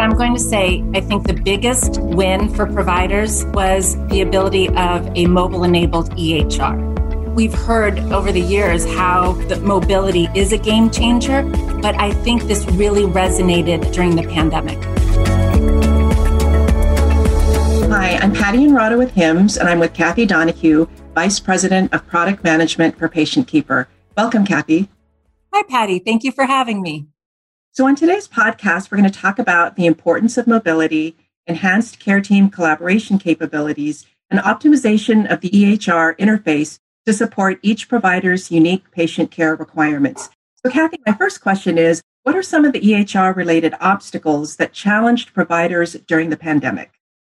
But I'm going to say, I think the biggest win for providers was the ability of a mobile enabled EHR. We've heard over the years how the mobility is a game changer, but I think this really resonated during the pandemic. Hi, I'm Patty Enrado with HIMSS, and I'm with Kathy Donahue, Vice President of Product Management for PatientKeeper. Welcome, Kathy. Hi, Patty. Thank you for having me. So, on today's podcast, we're going to talk about the importance of mobility, enhanced care team collaboration capabilities, and optimization of the EHR interface to support each provider's unique patient care requirements. So, Kathy, my first question is What are some of the EHR related obstacles that challenged providers during the pandemic?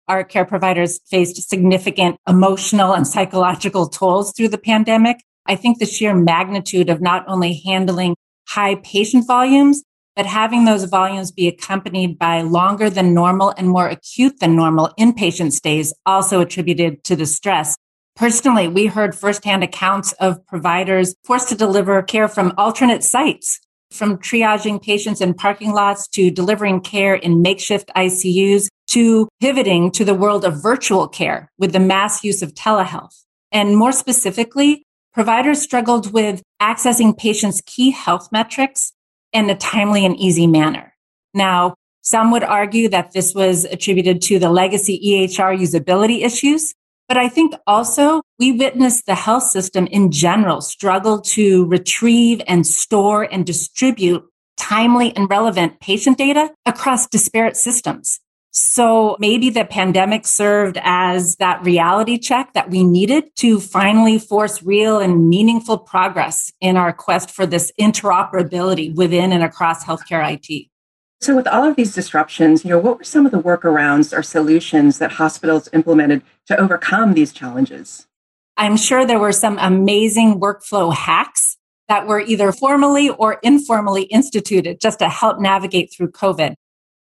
Our care providers faced significant emotional and psychological tolls through the pandemic. I think the sheer magnitude of not only handling high patient volumes, but having those volumes be accompanied by longer than normal and more acute than normal inpatient stays also attributed to the stress. Personally, we heard firsthand accounts of providers forced to deliver care from alternate sites, from triaging patients in parking lots to delivering care in makeshift ICUs to pivoting to the world of virtual care with the mass use of telehealth. And more specifically, providers struggled with accessing patients' key health metrics in a timely and easy manner. Now, some would argue that this was attributed to the legacy EHR usability issues, but I think also we witnessed the health system in general struggle to retrieve and store and distribute timely and relevant patient data across disparate systems. So maybe the pandemic served as that reality check that we needed to finally force real and meaningful progress in our quest for this interoperability within and across healthcare IT. So, with all of these disruptions, you know, what were some of the workarounds or solutions that hospitals implemented to overcome these challenges? I'm sure there were some amazing workflow hacks that were either formally or informally instituted just to help navigate through COVID.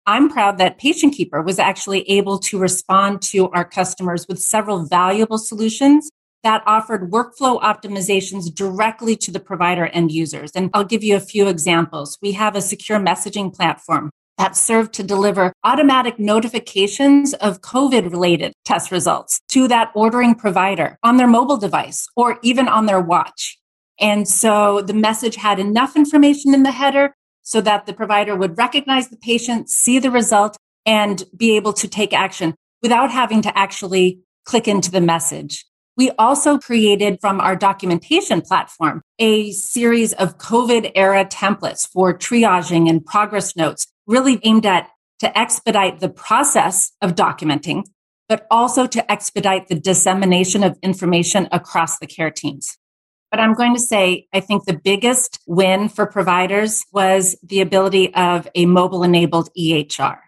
I'm proud that PatientKeeper was actually able to respond to our customers with several valuable solutions that offered workflow optimizations directly to the provider end users. And I'll give you a few examples. We have a secure messaging platform that served to deliver automatic notifications of COVID related test results to that ordering provider on their mobile device or even on their watch. And so the message had enough information in the header so that the provider would recognize the patient, see the result, and be able to take action without having to actually click into the message. We also created from our documentation platform a series of COVID era templates for triaging and progress notes, really aimed at to expedite the process of documenting, but also to expedite the dissemination of information across the care teams. But I'm going to say, I think the biggest win for providers was the ability of a mobile enabled EHR.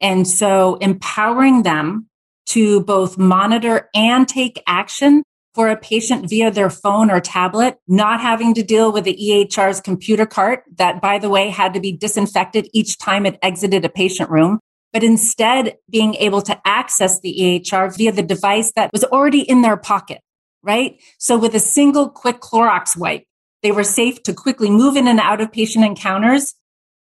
And so empowering them to both monitor and take action for a patient via their phone or tablet, not having to deal with the EHR's computer cart that, by the way, had to be disinfected each time it exited a patient room, but instead being able to access the EHR via the device that was already in their pocket right? So with a single quick Clorox wipe, they were safe to quickly move in and out of patient encounters.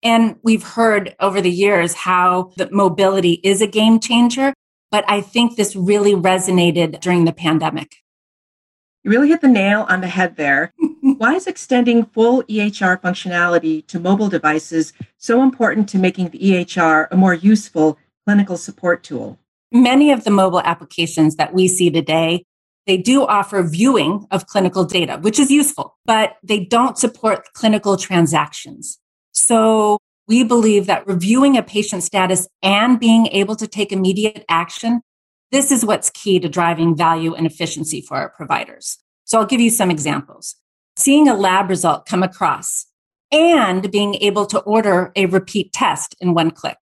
And we've heard over the years how the mobility is a game changer, but I think this really resonated during the pandemic. You really hit the nail on the head there. Why is extending full EHR functionality to mobile devices so important to making the EHR a more useful clinical support tool? Many of the mobile applications that we see today they do offer viewing of clinical data, which is useful, but they don't support clinical transactions. So we believe that reviewing a patient status and being able to take immediate action, this is what's key to driving value and efficiency for our providers. So I'll give you some examples. Seeing a lab result come across and being able to order a repeat test in one click,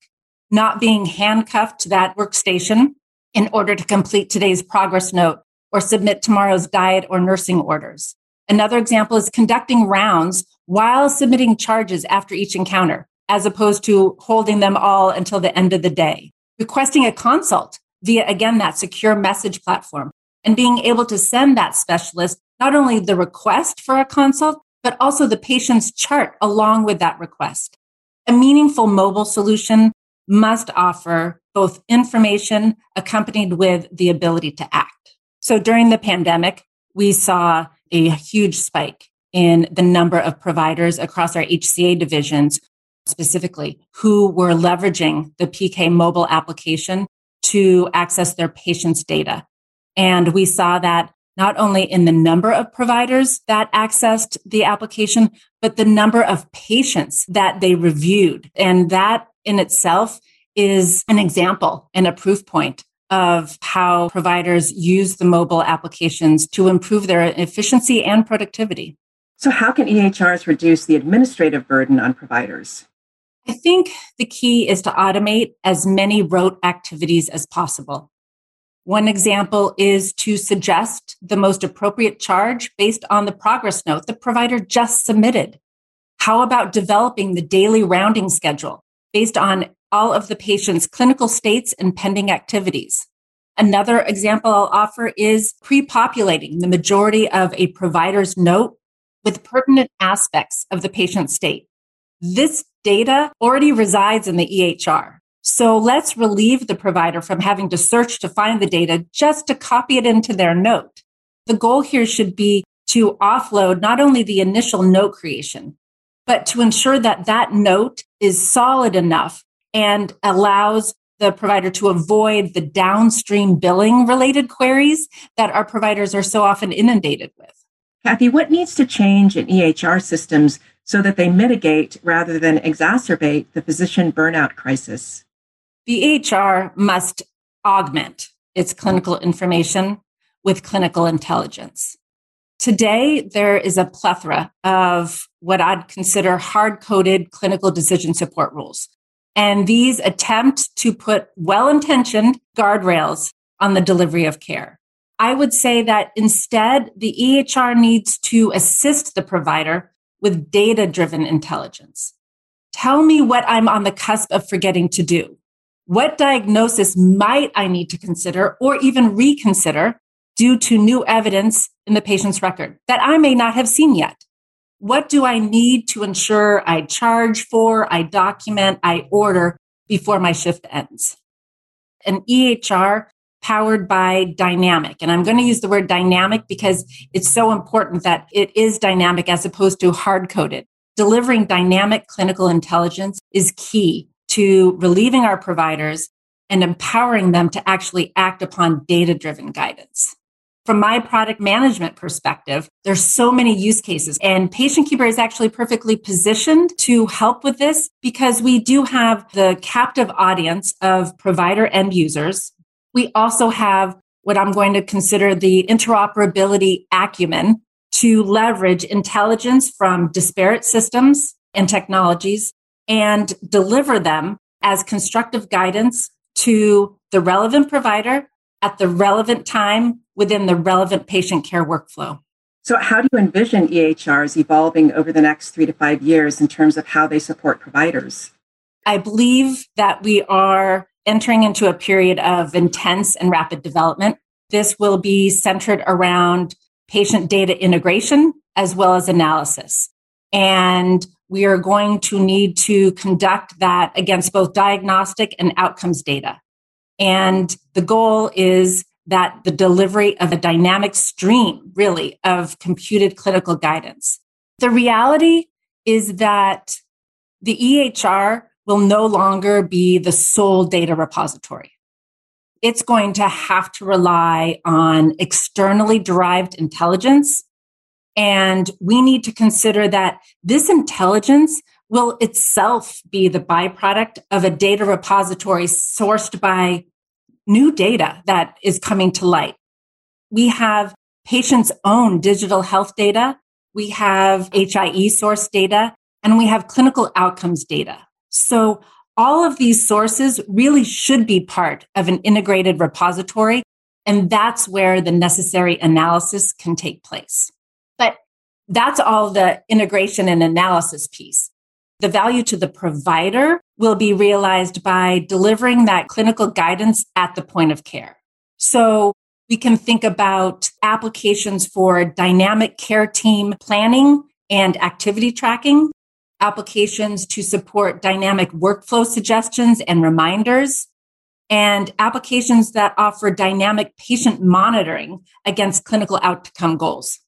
not being handcuffed to that workstation in order to complete today's progress note or submit tomorrow's diet or nursing orders. Another example is conducting rounds while submitting charges after each encounter, as opposed to holding them all until the end of the day. Requesting a consult via, again, that secure message platform and being able to send that specialist not only the request for a consult, but also the patient's chart along with that request. A meaningful mobile solution must offer both information accompanied with the ability to act. So during the pandemic, we saw a huge spike in the number of providers across our HCA divisions specifically who were leveraging the PK mobile application to access their patients' data. And we saw that not only in the number of providers that accessed the application, but the number of patients that they reviewed. And that in itself is an example and a proof point of how providers use the mobile applications to improve their efficiency and productivity. So, how can EHRs reduce the administrative burden on providers? I think the key is to automate as many rote activities as possible. One example is to suggest the most appropriate charge based on the progress note the provider just submitted. How about developing the daily rounding schedule based on all of the patient's clinical states and pending activities? Another example I'll offer is pre populating the majority of a provider's note with pertinent aspects of the patient's state. This data already resides in the EHR. So let's relieve the provider from having to search to find the data just to copy it into their note. The goal here should be to offload not only the initial note creation, but to ensure that that note is solid enough and allows the provider to avoid the downstream billing related queries that our providers are so often inundated with. Kathy, what needs to change in EHR systems so that they mitigate rather than exacerbate the physician burnout crisis? The EHR must augment its clinical information with clinical intelligence. Today, there is a plethora of what I'd consider hard coded clinical decision support rules. And these attempt to put well intentioned guardrails on the delivery of care. I would say that instead, the EHR needs to assist the provider with data driven intelligence. Tell me what I'm on the cusp of forgetting to do. What diagnosis might I need to consider or even reconsider due to new evidence in the patient's record that I may not have seen yet? What do I need to ensure I charge for, I document, I order before my shift ends? An EHR powered by dynamic. And I'm going to use the word dynamic because it's so important that it is dynamic as opposed to hard coded. Delivering dynamic clinical intelligence is key to relieving our providers and empowering them to actually act upon data driven guidance. From my product management perspective, there's so many use cases. And PatientKeeper is actually perfectly positioned to help with this because we do have the captive audience of provider end users. We also have what I'm going to consider the interoperability acumen to leverage intelligence from disparate systems and technologies and deliver them as constructive guidance to the relevant provider at the relevant time within the relevant patient care workflow. So, how do you envision EHRs evolving over the next three to five years in terms of how they support providers? I believe that we are entering into a period of intense and rapid development. This will be centered around patient data integration as well as analysis. And we are going to need to conduct that against both diagnostic and outcomes data. And the goal is that the delivery of a dynamic stream, really, of computed clinical guidance. The reality is that the EHR will no longer be the sole data repository. It's going to have to rely on externally derived intelligence. And we need to consider that this intelligence will itself be the byproduct of a data repository sourced by new data that is coming to light. We have patients' own digital health data. We have HIE source data and we have clinical outcomes data. So all of these sources really should be part of an integrated repository. And that's where the necessary analysis can take place. But that's all the integration and analysis piece. The value to the provider will be realized by delivering that clinical guidance at the point of care. So we can think about applications for dynamic care team planning and activity tracking applications to support dynamic workflow suggestions and reminders, and applications that offer dynamic patient monitoring against clinical outcome goals.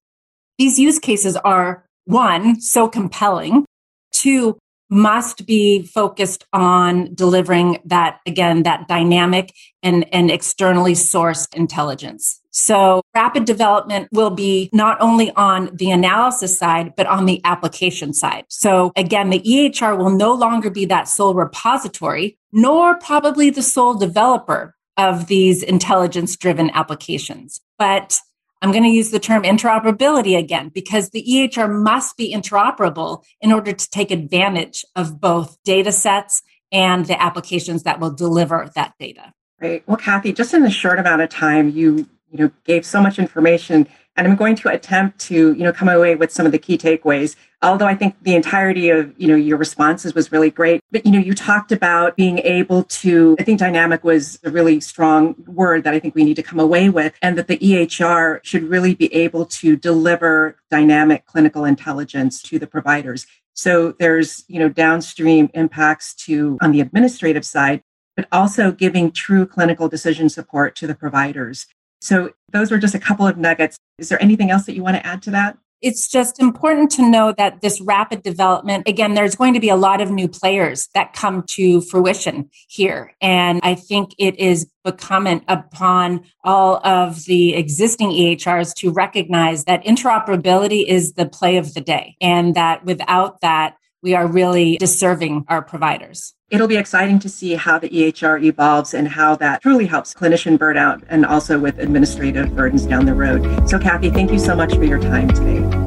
These use cases are one, so compelling, two, must be focused on delivering that again that dynamic and, and externally sourced intelligence. So rapid development will be not only on the analysis side but on the application side. So again the ehr will no longer be that sole repository nor probably the sole developer of these intelligence driven applications. But I'm going to use the term interoperability again because the EHR must be interoperable in order to take advantage of both data sets and the applications that will deliver that data. Great. Well, Kathy, just in a short amount of time, you you know gave so much information and i'm going to attempt to you know come away with some of the key takeaways although i think the entirety of you know your responses was really great but you know you talked about being able to i think dynamic was a really strong word that i think we need to come away with and that the ehr should really be able to deliver dynamic clinical intelligence to the providers so there's you know downstream impacts to on the administrative side but also giving true clinical decision support to the providers so those were just a couple of nuggets. Is there anything else that you want to add to that? It's just important to know that this rapid development, again, there's going to be a lot of new players that come to fruition here. And I think it is incumbent upon all of the existing EHRs to recognize that interoperability is the play of the day and that without that, we are really disserving our providers. It'll be exciting to see how the EHR evolves and how that truly helps clinician burnout and also with administrative burdens down the road. So, Kathy, thank you so much for your time today.